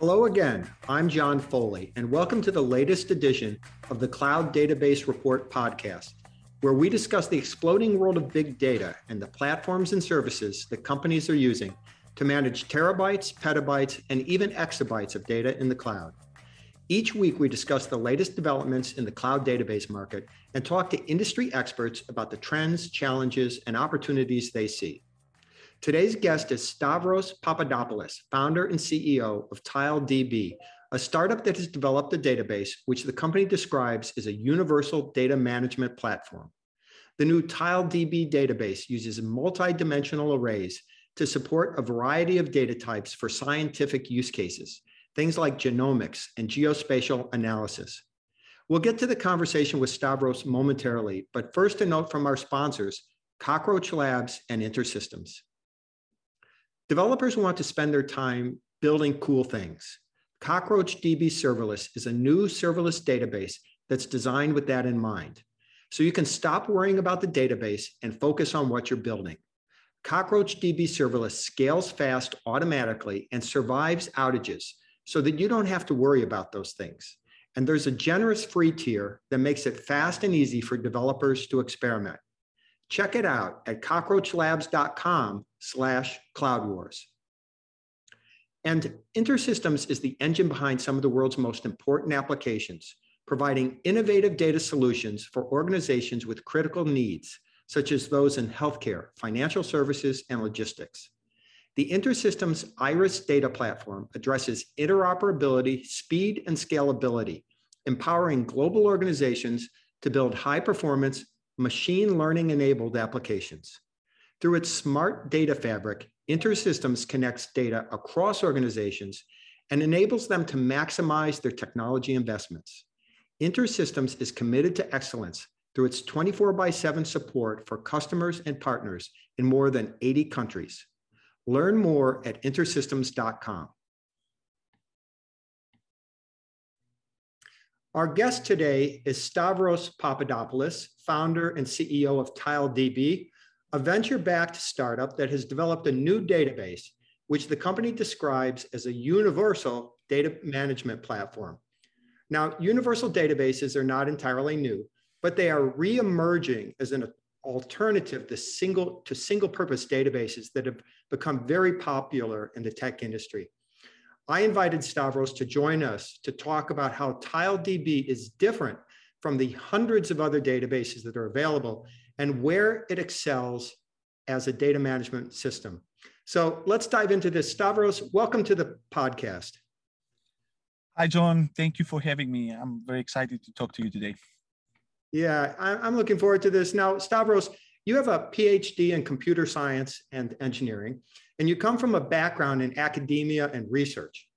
Hello again. I'm John Foley, and welcome to the latest edition of the Cloud Database Report podcast, where we discuss the exploding world of big data and the platforms and services that companies are using to manage terabytes, petabytes, and even exabytes of data in the cloud. Each week, we discuss the latest developments in the cloud database market and talk to industry experts about the trends, challenges, and opportunities they see. Today's guest is Stavros Papadopoulos, founder and CEO of TileDB, a startup that has developed a database which the company describes as a universal data management platform. The new TileDB database uses multi-dimensional arrays to support a variety of data types for scientific use cases, things like genomics and geospatial analysis. We'll get to the conversation with Stavros momentarily, but first a note from our sponsors, Cockroach Labs and InterSystems. Developers want to spend their time building cool things. Cockroach DB Serverless is a new serverless database that's designed with that in mind. So you can stop worrying about the database and focus on what you're building. Cockroach DB Serverless scales fast automatically and survives outages so that you don't have to worry about those things. And there's a generous free tier that makes it fast and easy for developers to experiment. Check it out at cockroachlabs.com slash cloudwars. And InterSystems is the engine behind some of the world's most important applications, providing innovative data solutions for organizations with critical needs, such as those in healthcare, financial services, and logistics. The InterSystems Iris data platform addresses interoperability, speed, and scalability, empowering global organizations to build high performance, machine learning enabled applications. Through its smart data fabric, InterSystems connects data across organizations and enables them to maximize their technology investments. InterSystems is committed to excellence through its 24 by 7 support for customers and partners in more than 80 countries. Learn more at intersystems.com. Our guest today is Stavros Papadopoulos, founder and CEO of TileDB, a venture backed startup that has developed a new database, which the company describes as a universal data management platform. Now, universal databases are not entirely new, but they are re-emerging as an alternative to single to single purpose databases that have become very popular in the tech industry. I invited Stavros to join us to talk about how TileDB is different from the hundreds of other databases that are available and where it excels as a data management system. So let's dive into this. Stavros, welcome to the podcast. Hi, John. Thank you for having me. I'm very excited to talk to you today. Yeah, I'm looking forward to this. Now, Stavros, you have a PhD in computer science and engineering, and you come from a background in academia and research.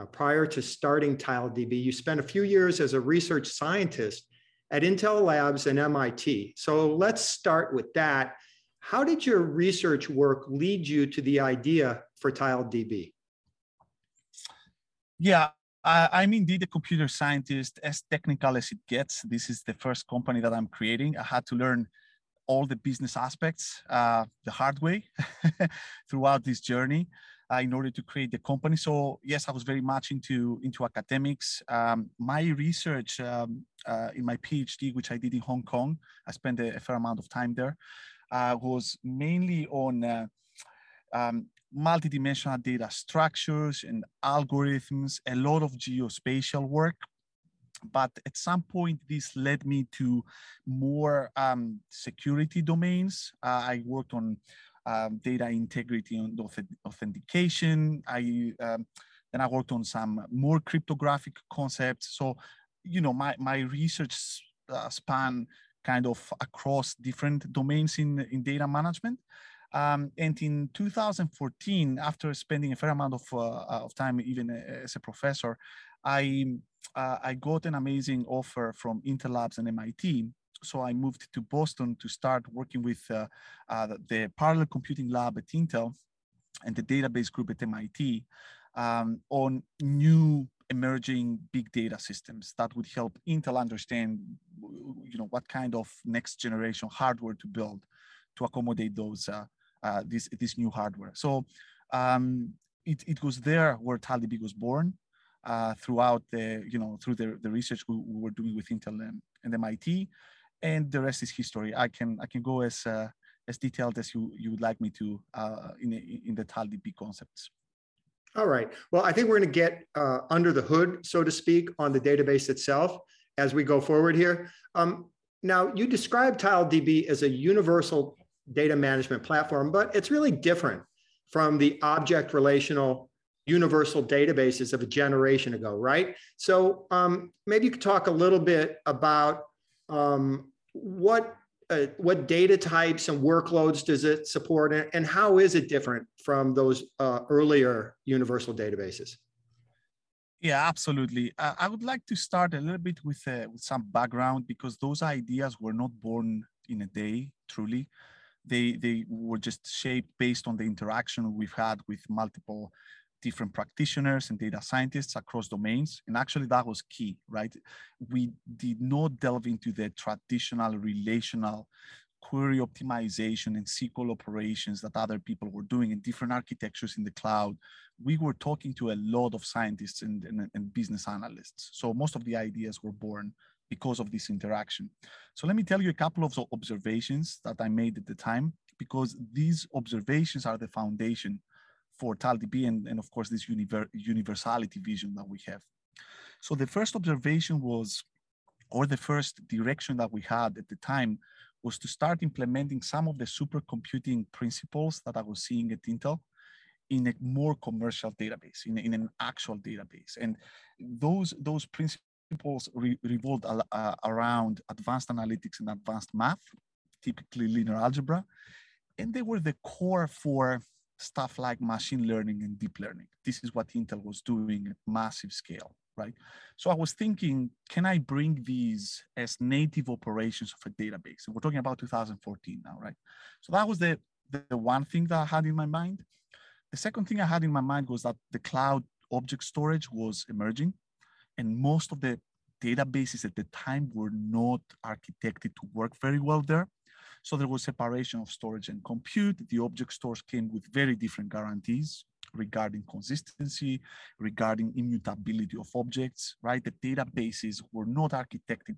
Uh, prior to starting TileDB, you spent a few years as a research scientist at Intel Labs and MIT. So let's start with that. How did your research work lead you to the idea for TileDB? Yeah, I'm indeed a computer scientist, as technical as it gets. This is the first company that I'm creating. I had to learn all the business aspects uh, the hard way throughout this journey uh, in order to create the company. So yes, I was very much into into academics. Um, my research um, uh, in my PhD, which I did in Hong Kong, I spent a, a fair amount of time there, uh, was mainly on uh, um, multidimensional data structures and algorithms, a lot of geospatial work. But at some point, this led me to more um, security domains. Uh, I worked on um, data integrity and authentication. I um, then I worked on some more cryptographic concepts. So, you know, my my research uh, span kind of across different domains in in data management. Um, and in 2014, after spending a fair amount of, uh, of time even as a professor, I, uh, I got an amazing offer from Intel Labs and MIT so I moved to Boston to start working with uh, uh, the parallel computing lab at Intel and the database group at MIT um, on new emerging big data systems that would help Intel understand, you know, what kind of next generation hardware to build to accommodate those uh, uh, this this new hardware. So um, it, it was there where TileDB was born. uh, throughout the, you know, through the, the research we, we were doing with Intel and, and MIT, and the rest is history. I can I can go as uh, as detailed as you you would like me to uh, in in the TileDB concepts. All right. Well, I think we're going to get uh, under the hood, so to speak, on the database itself as we go forward here. Um, now, you describe TileDB as a universal data management platform, but it's really different from the object relational universal databases of a generation ago, right? So um, maybe you could talk a little bit about um, what uh, what data types and workloads does it support, and, how is it different from those uh, earlier universal databases? Yeah, absolutely. Uh, I would like to start a little bit with, uh, with some background because those ideas were not born in a day, truly. They, they were just shaped based on the interaction we've had with multiple different practitioners and data scientists across domains. And actually, that was key, right? We did not delve into the traditional relational query optimization and SQL operations that other people were doing in different architectures in the cloud. We were talking to a lot of scientists and, and, and business analysts. So most of the ideas were born because of this interaction. So let me tell you a couple of observations that I made at the time, because these observations are the foundation for TileDB and, and of course this univer universality vision that we have. So the first observation was, or the first direction that we had at the time was to start implementing some of the supercomputing principles that I was seeing at Intel in a more commercial database, in, in an actual database. And those, those principles re revolved uh, around advanced analytics and advanced math, typically linear algebra. And they were the core for stuff like machine learning and deep learning. This is what Intel was doing at massive scale, right? So I was thinking, can I bring these as native operations of a database? We're talking about 2014 now, right? So that was the, the one thing that I had in my mind. The second thing I had in my mind was that the cloud object storage was emerging and most of the databases at the time were not architected to work very well there. So there was separation of storage and compute. The object stores came with very different guarantees regarding consistency, regarding immutability of objects, right? The databases were not architected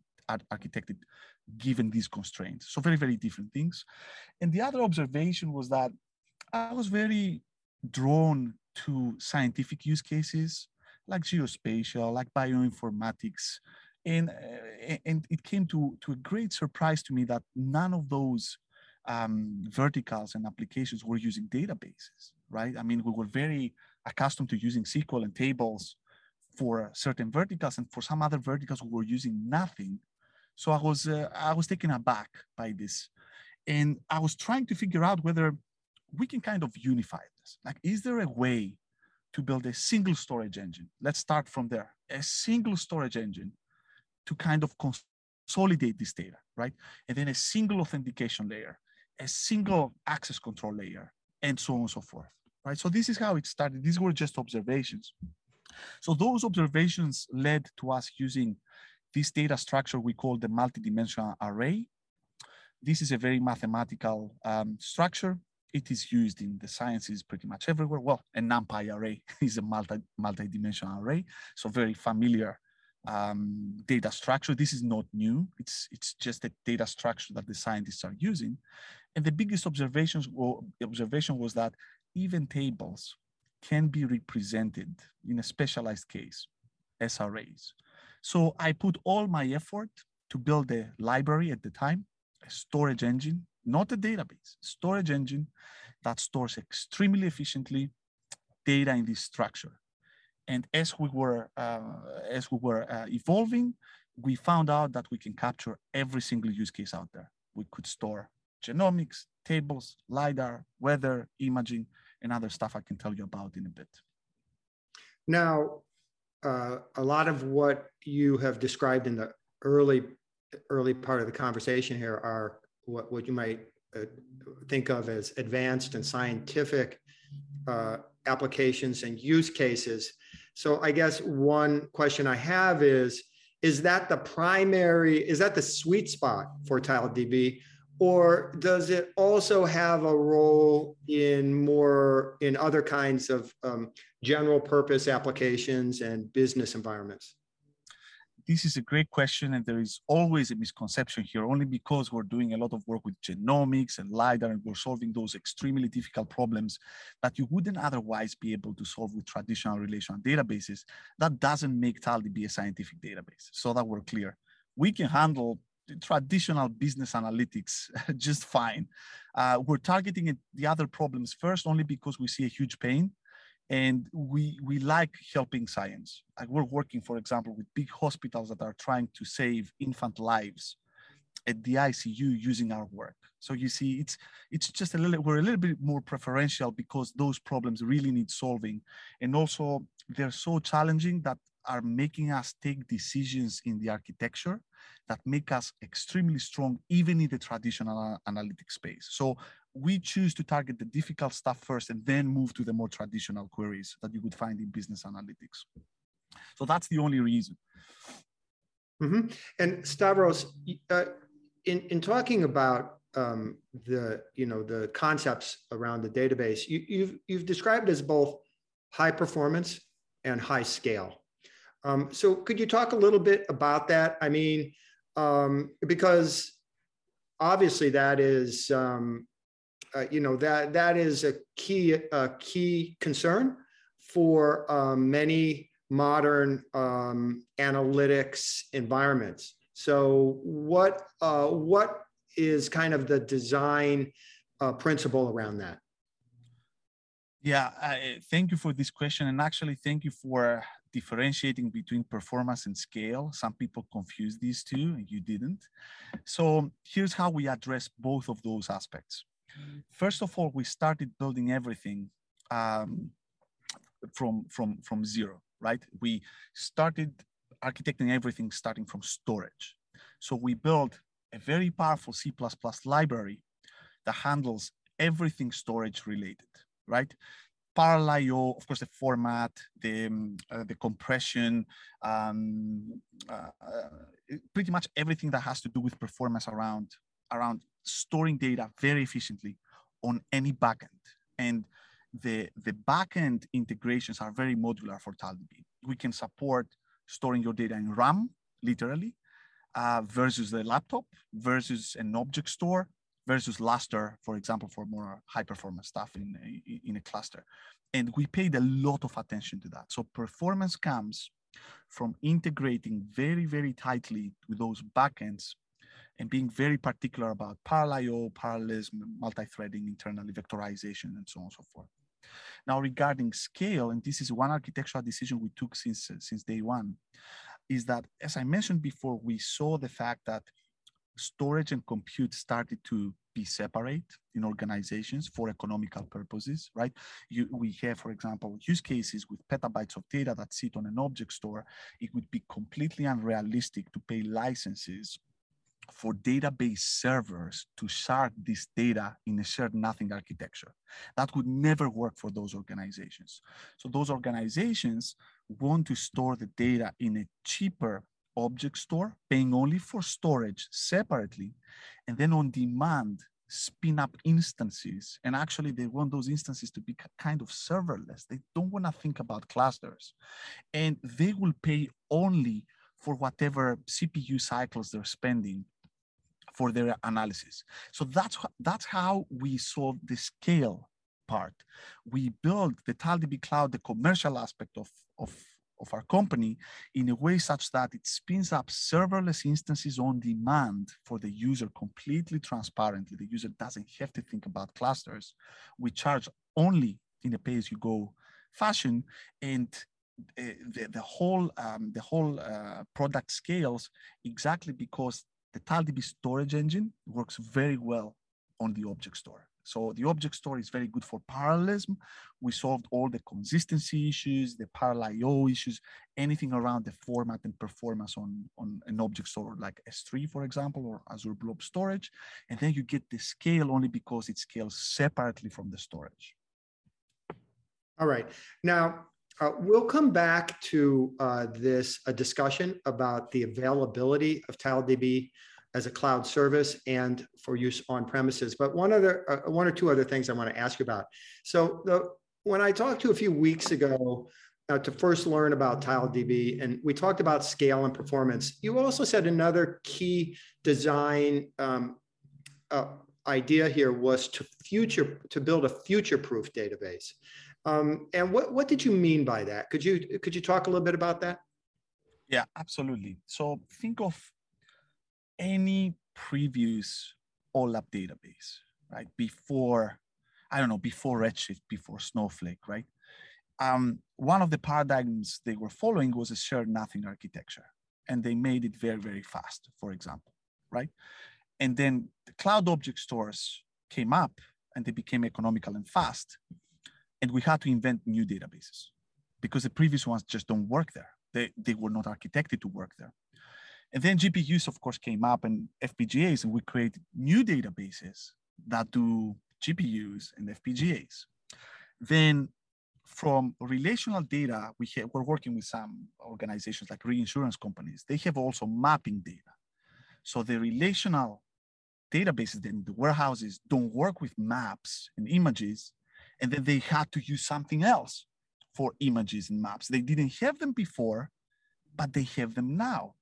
architected given these constraints. So very, very different things. And the other observation was that I was very drawn to scientific use cases like geospatial, like bioinformatics, and uh, and it came to to a great surprise to me that none of those um, verticals and applications were using databases right? I mean we were very accustomed to using sql and tables for certain verticals and for some other verticals we were using nothing. So i was uh, i was taken aback by this. And i was trying to figure out whether we can kind of unify this. Like is there a way to build a single storage engine? Let's start from there. A single storage engine to kind of consolidate this data, right? And then a single authentication layer, a single access control layer, and so on and so forth, right? So this is how it started. These were just observations. So those observations led to us using this data structure we call the multidimensional array. This is a very mathematical um, structure. It is used in the sciences pretty much everywhere. Well, a NumPy array is a multi, multi-dimensional array, so very familiar um, data structure. This is not new. It's it's just a data structure that the scientists are using. And the biggest observations well, observation was that even tables can be represented in a specialized case SRAs. So I put all my effort to build a library at the time, a storage engine, not a database, storage engine that stores extremely efficiently data in this structure. And as we were uh, as we were uh, evolving, we found out that we can capture every single use case out there. We could store genomics, tables, lidar, weather, imaging, and other stuff I can tell you about in a bit. Now, uh, a lot of what you have described in the early early part of the conversation here are what, what you might uh, think of as advanced and scientific uh, applications and use cases. So I guess one question I have is, is that the primary, is that the sweet spot for TileDB? or does it also have a role in more in other kinds of um, general purpose applications and business environments? This is a great question, and there is always a misconception here, only because we're doing a lot of work with genomics and LiDAR, and we're solving those extremely difficult problems that you wouldn't otherwise be able to solve with traditional relational databases. That doesn't make TileDB a scientific database, so that we're clear. We can handle traditional business analytics just fine. Uh, we're targeting the other problems first only because we see a huge pain and we we like helping science. Like we're working, for example, with big hospitals that are trying to save infant lives at the ICU using our work. So you see, it's it's just a little we're a little bit more preferential because those problems really need solving, and also they're so challenging that are making us take decisions in the architecture that make us extremely strong, even in the traditional analytic space. So we choose to target the difficult stuff first and then move to the more traditional queries that you would find in business analytics. So that's the only reason. Mm-hmm. And Stavros, uh, in, in talking about um, the you know the concepts around the database, you, you've you've described as both high performance and high scale. Um, so could you talk a little bit about that? I mean, um, because obviously that is, um, uh, you know, that that is a key a key concern for um, many modern um, analytics environments. So what uh, what is kind of the design uh, principle around that? Yeah, thank you for this question. And actually, thank you for differentiating between performance and scale. Some people confuse these two, and you didn't. So here's how we address both of those aspects. First of all, we started building everything um, from, from, from zero, right? We started architecting everything starting from storage. So we built a very powerful C++ library that handles everything storage related, right? parallel IO, of course, the format, the, um, uh, the compression, um, uh, pretty much everything that has to do with performance around, around storing data very efficiently on any backend. And the, the backend integrations are very modular for TileDB. We can support storing your data in RAM, literally, uh, versus the laptop, versus an object store, versus Lustre, for example, for more high performance stuff in, in a cluster. And we paid a lot of attention to that. So performance comes from integrating very, very tightly with those backends and being very particular about parallel IO, parallelism, multi-threading, internally vectorization, and so on and so forth. Now, regarding scale, and this is one architectural decision we took since, uh, since day one, is that, as I mentioned before, we saw the fact that storage and compute started to be separate in organizations for economical purposes, right? You, we have, for example, use cases with petabytes of data that sit on an object store. It would be completely unrealistic to pay licenses for database servers to shard this data in a shared nothing architecture. That would never work for those organizations. So those organizations want to store the data in a cheaper object store, paying only for storage separately, and then on demand spin up instances. And actually, they want those instances to be kind of serverless. They don't want to think about clusters. And they will pay only for whatever CPU cycles they're spending for their analysis. So that's, that's how we solve the scale part. We build the TileDB cloud, the commercial aspect of, of of our company in a way such that it spins up serverless instances on demand for the user completely transparently. The user doesn't have to think about clusters. We charge only in a pay-as-you-go fashion, and uh, the, the whole um, the whole uh, product scales exactly because the TileDB storage engine works very well on the object store. So the object store is very good for parallelism. We solved all the consistency issues, the parallel IO issues, anything around the format and performance on, on an object store like S3, for example, or Azure Blob Storage. And then you get the scale only because it scales separately from the storage. All right. Now, uh, we'll come back to uh, this a discussion about the availability of TileDB as a cloud service and for use on premises. But one other, uh, one or two other things I want to ask you about. So the, when I talked to you a few weeks ago uh, to first learn about TileDB, and we talked about scale and performance, you also said another key design um, uh, idea here was to future to build a future-proof database. Um, and what what did you mean by that? Could you could you talk a little bit about that? Yeah, absolutely. So think of any previous OLAP database, right? Before, I don't know, before Redshift, before Snowflake, right? Um, one of the paradigms they were following was a shared nothing architecture, and they made it very, very fast, for example, right? And then the cloud object stores came up and they became economical and fast. And we had to invent new databases because the previous ones just don't work there. They, they were not architected to work there. And then GPUs, of course, came up and FPGAs, and we created new databases that do GPUs and FPGAs. Then from relational data, we have, we're working with some organizations like reinsurance companies. They have also mapping data. So the relational databases, then the warehouses don't work with maps and images, and then they had to use something else for images and maps. They didn't have them before, but they have them now.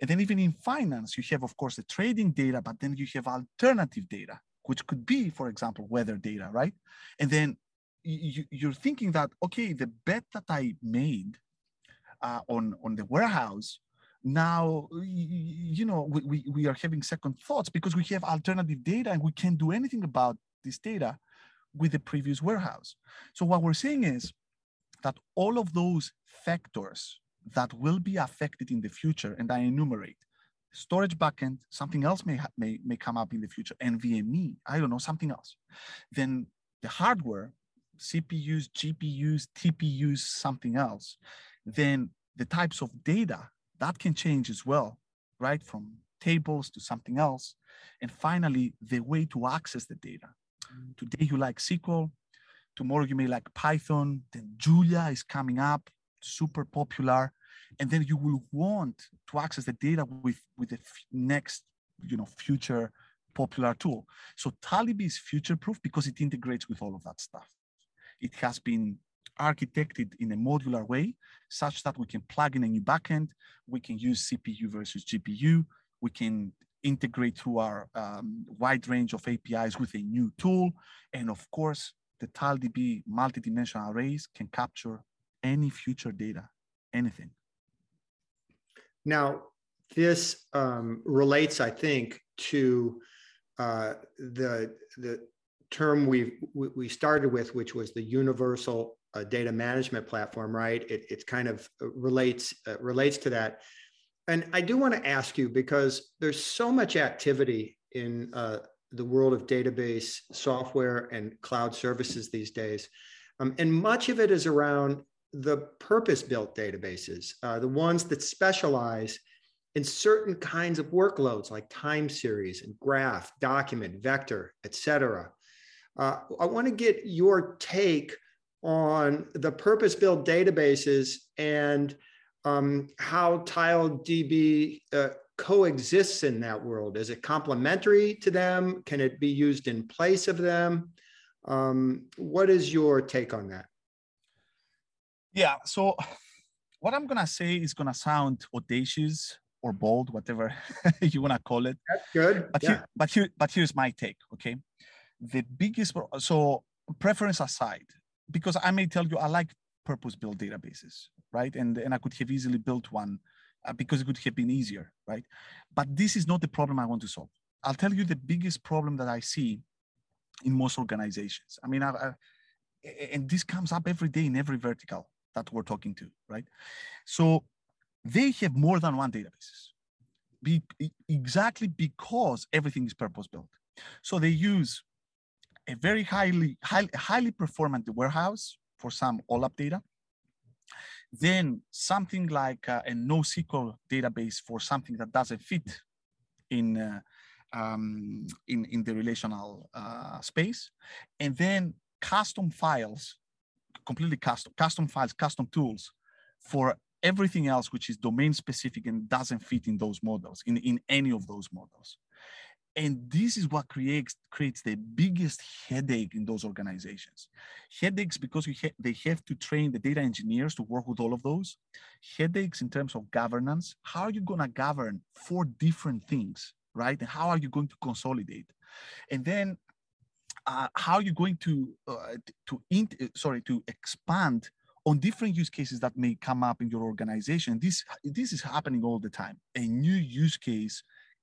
And then even in finance, you have, of course, the trading data, but then you have alternative data, which could be, for example, weather data, right? And then you, are thinking that, okay, the bet that I made uh, on, on the warehouse, now, you know, we, we, we are having second thoughts because we have alternative data and we can't do anything about this data with the previous warehouse. So what we're seeing is that all of those factors that will be affected in the future, and I enumerate storage backend, something else may, may, may come up in the future, NVMe, I don't know, something else. Then the hardware, CPUs, GPUs, TPUs, something else. Then the types of data that can change as well, right? From tables to something else. And finally, the way to access the data. Today you like SQL, tomorrow you may like Python, then Julia is coming up, super popular. And then you will want to access the data with with the f- next you know future popular tool. So TileDB is future proof because it integrates with all of that stuff. It has been architected in a modular way such that we can plug in a new backend. We can use cpu versus gpu we can integrate through our um, wide range of apis with a new tool and of course the TileDB multidimensional arrays can capture any future data anything. Now, this um, relates, I think, to uh, the the term we we started with, which was the universal uh, data management platform. Right? It it kind of relates uh, relates to that. And I do want to ask you because there's so much activity in uh, the world of database software and cloud services these days. Um, and much of it is around the purpose built databases, uh, the ones that specialize in certain kinds of workloads like time series and graph, document, vector, etc. Uh, I want to get your take on the purpose built databases and um, how TileDB uh, coexists in that world. Is it complementary to them? Can it be used in place of them? Um, what is your take on that? Yeah. So what I'm gonna say is gonna sound audacious or bold, whatever you wanna call it. That's good. But yeah. here, but here, but here's my take. Okay, the biggest so preference aside, because I may tell you I like purpose-built databases, right? And and I could have easily built one uh, because it could have been easier, right? But this is not the problem I want to solve. I'll tell you the biggest problem that I see in most organizations. I mean, I, I, and this comes up every day in every vertical that we're talking to, right? So they have more than one database, be, exactly because everything is purpose built. So they use a very highly, highly, highly performant warehouse for some OLAP data, then something like uh, a NoSQL database for something that doesn't fit in uh, um, in in the relational uh, space, and then custom files completely custom, custom files, custom tools for everything else which is domain specific and doesn't fit in those models, in, in any of those models. And this is what creates creates the biggest headache in those organizations. Headaches because ha- they have to train the data engineers to work with all of those. Headaches in terms of governance. How are you going to govern four different things, right? And how are you going to consolidate? And then uh, how are you going to uh, to int- uh, sorry to expand on different use cases that may come up in your organization? This this is happening all the time. A new use case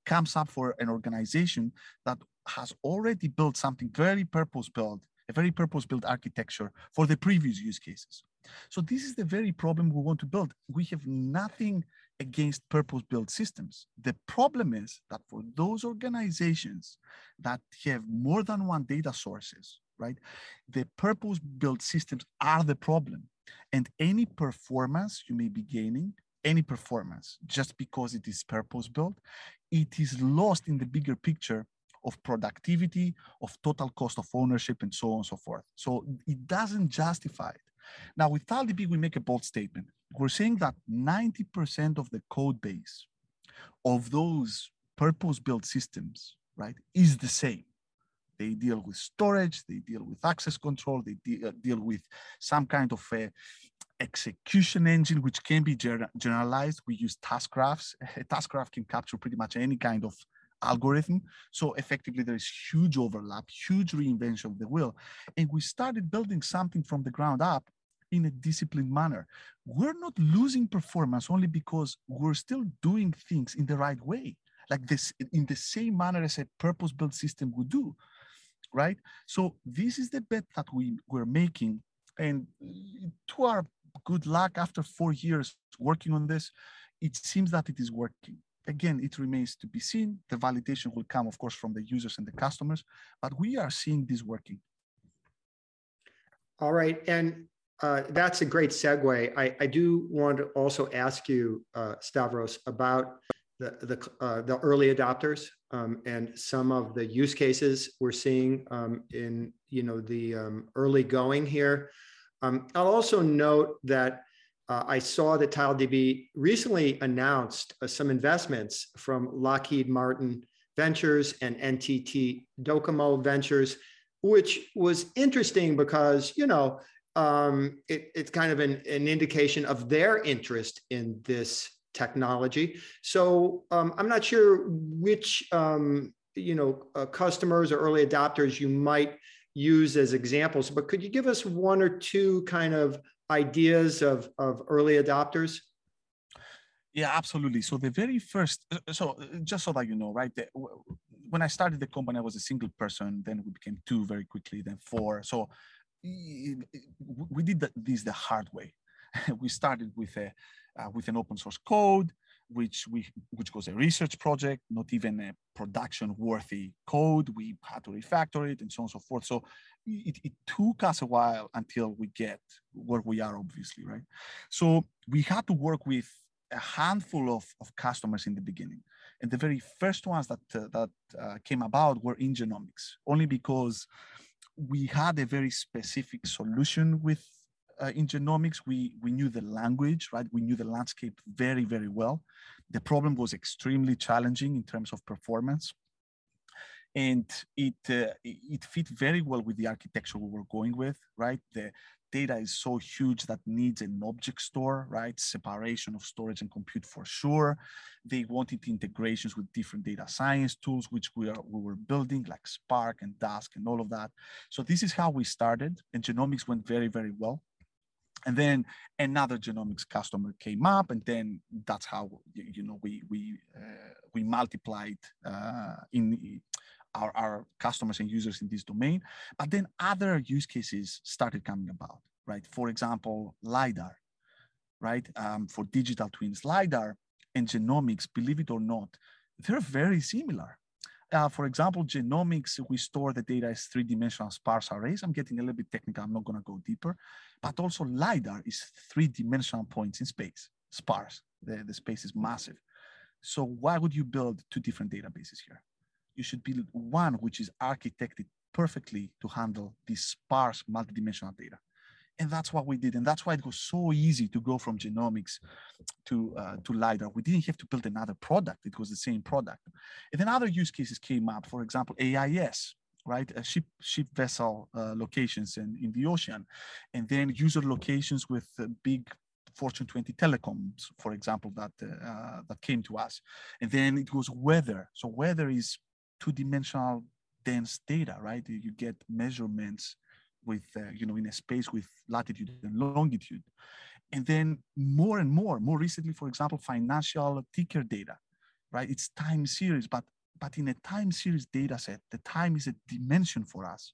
comes up for an organization that has already built something very purpose built, a very purpose built architecture for the previous use cases. So this is the very problem we want to build. We have nothing against purpose built systems. The problem is that for those organizations that have more than one data sources, right, the purpose built systems are the problem. And any performance you may be gaining any performance just because it is purpose built it is lost in the bigger picture of productivity, of total cost of ownership, and so on and so forth. So it doesn't justify it. Now, with TileDB, we make a bold statement. We're saying that 90% of the code base of those purpose-built systems, right, is the same. They deal with storage, they deal with access control, they de- uh, deal with some kind of a execution engine, which can be generalized. We use task graphs. A task graph can capture pretty much any kind of algorithm. So effectively, there is huge overlap, huge reinvention of the wheel. And we started building something from the ground up in a disciplined manner. We're not losing performance only because we're still doing things in the right way, like this in the same manner as a purpose-built system would do. Right. So this is the bet that we, we're making. And to our good luck after four years working on this, it seems that it is working. Again, it remains to be seen. The validation will come, of course, from the users and the customers, but we are seeing this working. All right. And uh, that's a great segue. I, I, do want to also ask you, uh, Stavros, about the the, uh, the early adopters um, and some of the use cases we're seeing um, in you know the um, early going here. Um, I'll also note that uh, I saw that TileDB recently announced uh, some investments from Lockheed Martin Ventures and NTT Docomo Ventures, which was interesting because, you know, um, it, it's kind of an, an, indication of their interest in this technology. So um, I'm not sure which, um, you know, uh, customers or early adopters you might use as examples, but could you give us one or two kind of ideas of, of early adopters? Yeah, absolutely. So the very first, uh, so uh, just so that you know, right? The, when I started the company, I was a single person. Then we became two very quickly, then four. So we did this the hard way. we started with a uh, with an open source code which we which was a research project, not even a production worthy code. We had to refactor it and so on and so forth. So it, it took us a while until we get where we are, obviously, right? So we had to work with a handful of, of customers in the beginning. And the very first ones that uh, that uh, came about were in genomics, only because we had a very specific solution with uh, in genomics, we, we knew the language, right? We knew the landscape very, very well. The problem was extremely challenging in terms of performance. And it, uh, it fit very well with the architecture we were going with, right? The data is so huge that needs an object store, right? Separation of storage and compute for sure. They wanted integrations with different data science tools, which we, are, we were building like Spark and Dask and all of that. So this is how we started and genomics went very, very well and then another genomics customer came up and then that's how you know we we uh, we multiplied uh, in our, our customers and users in this domain. But then other use cases started coming about right? For example lidar right? Um, for digital twins lidar and genomics believe it or not they're very similar uh, for example, genomics, we store the data as three-dimensional sparse arrays. I'm getting a little bit technical. I'm not going to go deeper. But also LiDAR is three-dimensional points in space, sparse. The, the space is massive. So why would you build two different databases here? You should build one which is architected perfectly to handle this sparse multidimensional data. And that's what we did and that's why it was so easy to go from genomics to uh, to lidar. We didn't have to build another product it was the same product. And then other use cases came up for example ais right? Uh, ship ship vessel uh, locations in, in the ocean and then user locations with big fortune 20 telecoms for example that uh, that came to us. And then it was weather. So weather is two-dimensional dense data right? You get measurements with uh, you know in a space with latitude and longitude. And then more and more more recently for example financial ticker data right? It's time series but but in a time series data set the time is a dimension for us.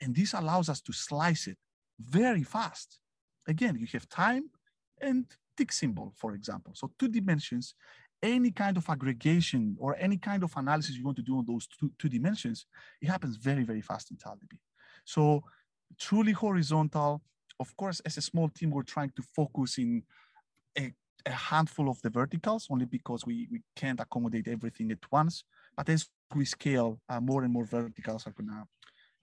And this allows us to slice it very fast. Again you have time and tick symbol for example. So two dimensions any kind of aggregation or any kind of analysis you want to do on those two, two dimensions it happens very very fast in TileDB so truly horizontal. Of course, as a small team, we're trying to focus in a, a handful of the verticals only because we, we can't accommodate everything at once. But as we scale, uh, more and more verticals are gonna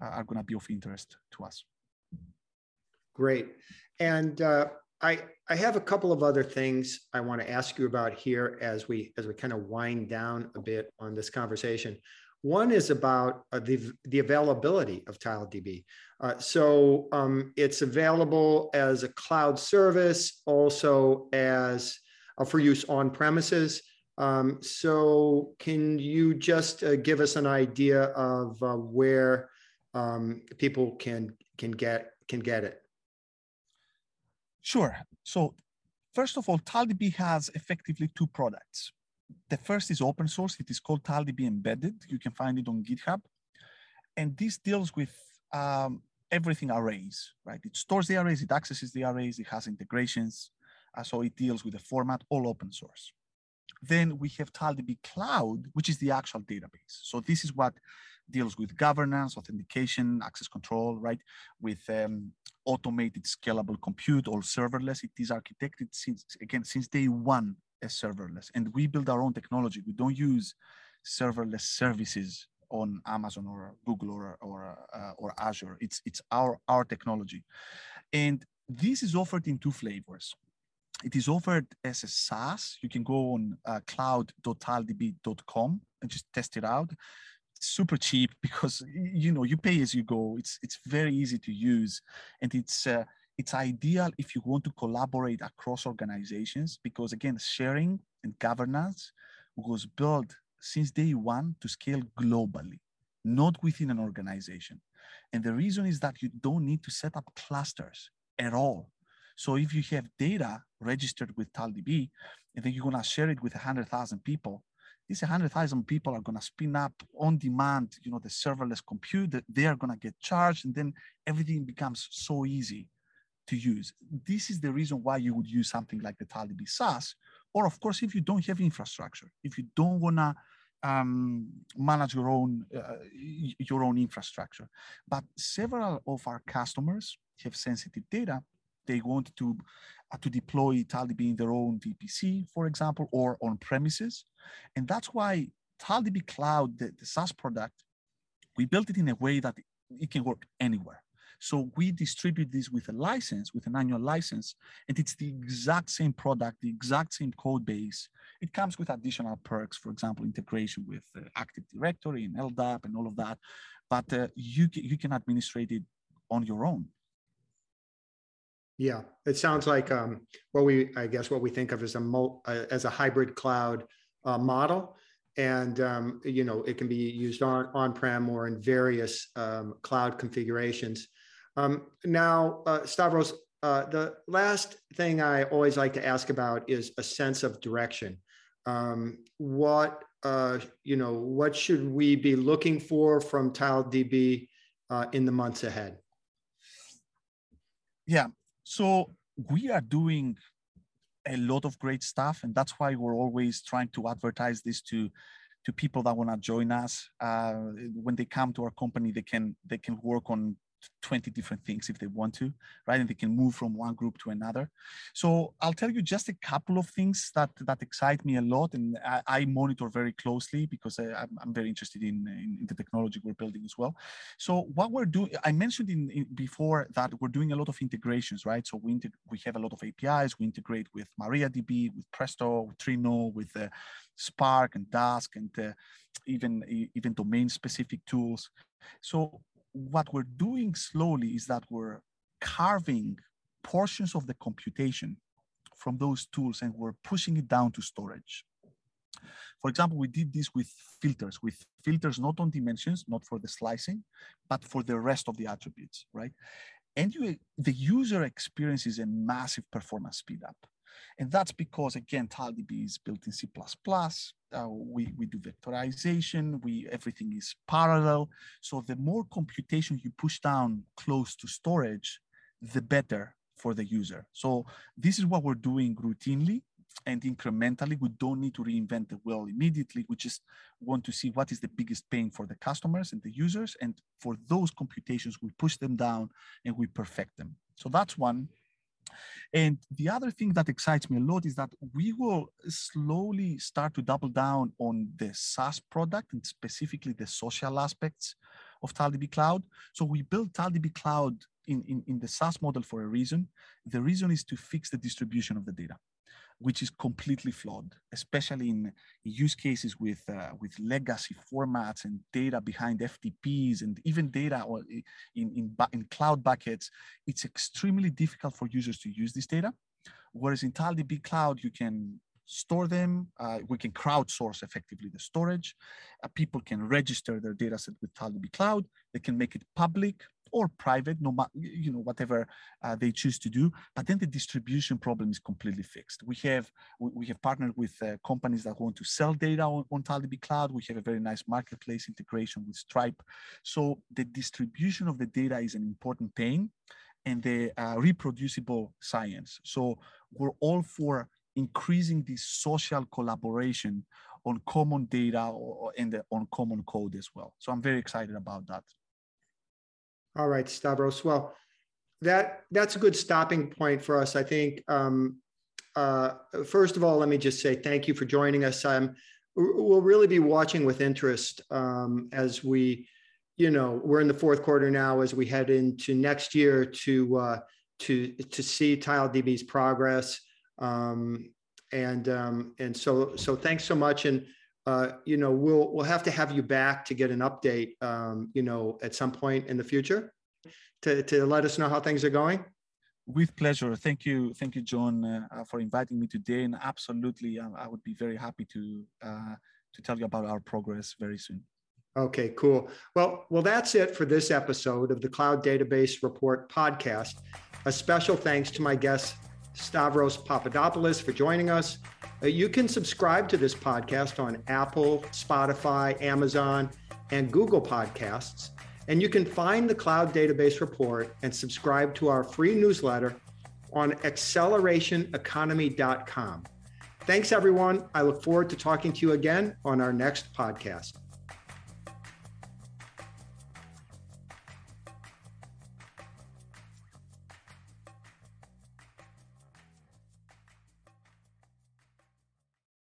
uh, are gonna be of interest to us. Great, and uh, I I have a couple of other things I want to ask you about here as we as we kind of wind down a bit on this conversation. One is about uh, the, the availability of TileDB. Uh, so um, it's available as a cloud service, also as uh, for use on premises. Um, so can you just uh, give us an idea of uh, where um, people can can get can get it? Sure. So first of all, TileDB has effectively two products the first is open source. It is called TileDB Embedded. You can find it on GitHub. And this deals with um, everything arrays, right? It stores the arrays, it accesses the arrays, it has integrations. Uh, so it deals with the format, all open source. Then we have TileDB Cloud, which is the actual database. So this is what deals with governance, authentication, access control, right? With um, automated scalable compute, all serverless. It is architected since, again, since day one as serverless. And we build our own technology. We don't use serverless services on Amazon or Google or or, uh, or Azure. It's it's our our technology, and this is offered in two flavors. It is offered as a SaaS. You can go on uh, cloud.tiledb.com and just test it out. Super cheap because you know you pay as you go. It's it's very easy to use, and it's uh, it's ideal if you want to collaborate across organizations because again, sharing and governance was built since day one to scale globally, not within an organization. And the reason is that you don't need to set up clusters at all. So if you have data registered with TileDB, and then you're gonna share it with 100,000 people, these 100,000 people are gonna spin up on demand, you know, the serverless compute, they are gonna get charged, and then everything becomes so easy to use. This is the reason why you would use something like the TileDB SaaS. Or of course, if you don't have infrastructure, if you don't wanna um, manage your own uh, your own infrastructure. But several of our customers have sensitive data. They want to uh, to deploy TileDB in their own VPC, for example, or on premises, and that's why TileDB Cloud, the, the SaaS product, we built it in a way that it can work anywhere. So we distribute this with a license, with an annual license, and it's the exact same product, the exact same code base. It comes with additional perks, for example, integration with uh, Active Directory and LDAP and all of that. But uh, you, you can administrate it on your own. Yeah, it sounds like um, what we, I guess, what we think of as a uh, as a hybrid cloud uh, model, and um, you know it can be used on on prem or in various um, cloud configurations. Um, now, uh, Stavros, uh, the last thing I always like to ask about is a sense of direction. Um, what uh, you know, what should we be looking for from TileDB uh, in the months ahead? Yeah, so we are doing a lot of great stuff, and that's why we're always trying to advertise this to to people that want to join us. Uh, when they come to our company, they can they can work on 20 different things if they want to, right? And they can move from one group to another. So I'll tell you just a couple of things that that excite me a lot, and I, I monitor very closely because I, am very interested in, in, in the technology we're building as well. So what we're doing, I mentioned in, in, before that we're doing a lot of integrations, right? So we we have a lot of APIs. We integrate with MariaDB, with Presto, with Trino, with uh, Spark and Dask, and uh, even even domain specific tools. So what we're doing slowly is that we're carving portions of the computation from those tools and we're pushing it down to storage. For example, we did this with filters, with filters not on dimensions, not for the slicing, but for the rest of the attributes, right? And you, the user experiences a massive performance speed up. And that's because, again, TileDB is built in C++. Uh, we, we do vectorization, we, everything is parallel. So the more computation you push down close to storage, the better for the user. So this is what we're doing routinely and incrementally. We don't need to reinvent the wheel immediately. We just want to see what is the biggest pain for the customers and the users. And for those computations, we push them down and we perfect them. So that's one. And the other thing that excites me a lot is that we will slowly start to double down on the SaaS product and specifically the social aspects of TileDB Cloud. So we built TileDB Cloud in, in, in the SaaS model for a reason. The reason is to fix the distribution of the data which is completely flawed, especially in use cases with uh, with legacy formats and data behind FTPs and even data in, in, in cloud buckets. It's extremely difficult for users to use this data. Whereas in TileDB Cloud, you can store them. Uh, we can crowdsource effectively the storage. Uh, people can register their data set with TileDB Cloud. They can make it public or private, no matter you know whatever uh, they choose to do. But then the distribution problem is completely fixed. We have we, we have partnered with uh, companies that want to sell data on, on TileDB Cloud. We have a very nice marketplace integration with Stripe. So the distribution of the data is an important pain and the uh, reproducible science. So we're all for increasing this social collaboration on common data or, and on common code as well. So I'm very excited about that. All right, Stavros. Well, that that's a good stopping point for us. I think. Um, uh, first of all, let me just say thank you for joining us. Um, we'll really be watching with interest um, as we, you know, we're in the fourth quarter now as we head into next year to uh, to to see TileDB's progress. Um, and um, and so so thanks so much. And uh, you know, we'll we'll have to have you back to get an update. Um, you know, at some point in the future, to to let us know how things are going. With pleasure. Thank you, thank you, John, uh, for inviting me today. And absolutely, I, I would be very happy to uh, to tell you about our progress very soon. Okay, cool. Well, well, that's it for this episode of the Cloud Database Report podcast. A special thanks to my guest Stavros Papadopoulos for joining us. Uh, you can subscribe to this podcast on Apple, Spotify, Amazon, and Google Podcasts. And you can find the Cloud Database Report and subscribe to our free newsletter on accelerationeconomy.com. Thanks, everyone. I look forward to talking to you again on our next podcast.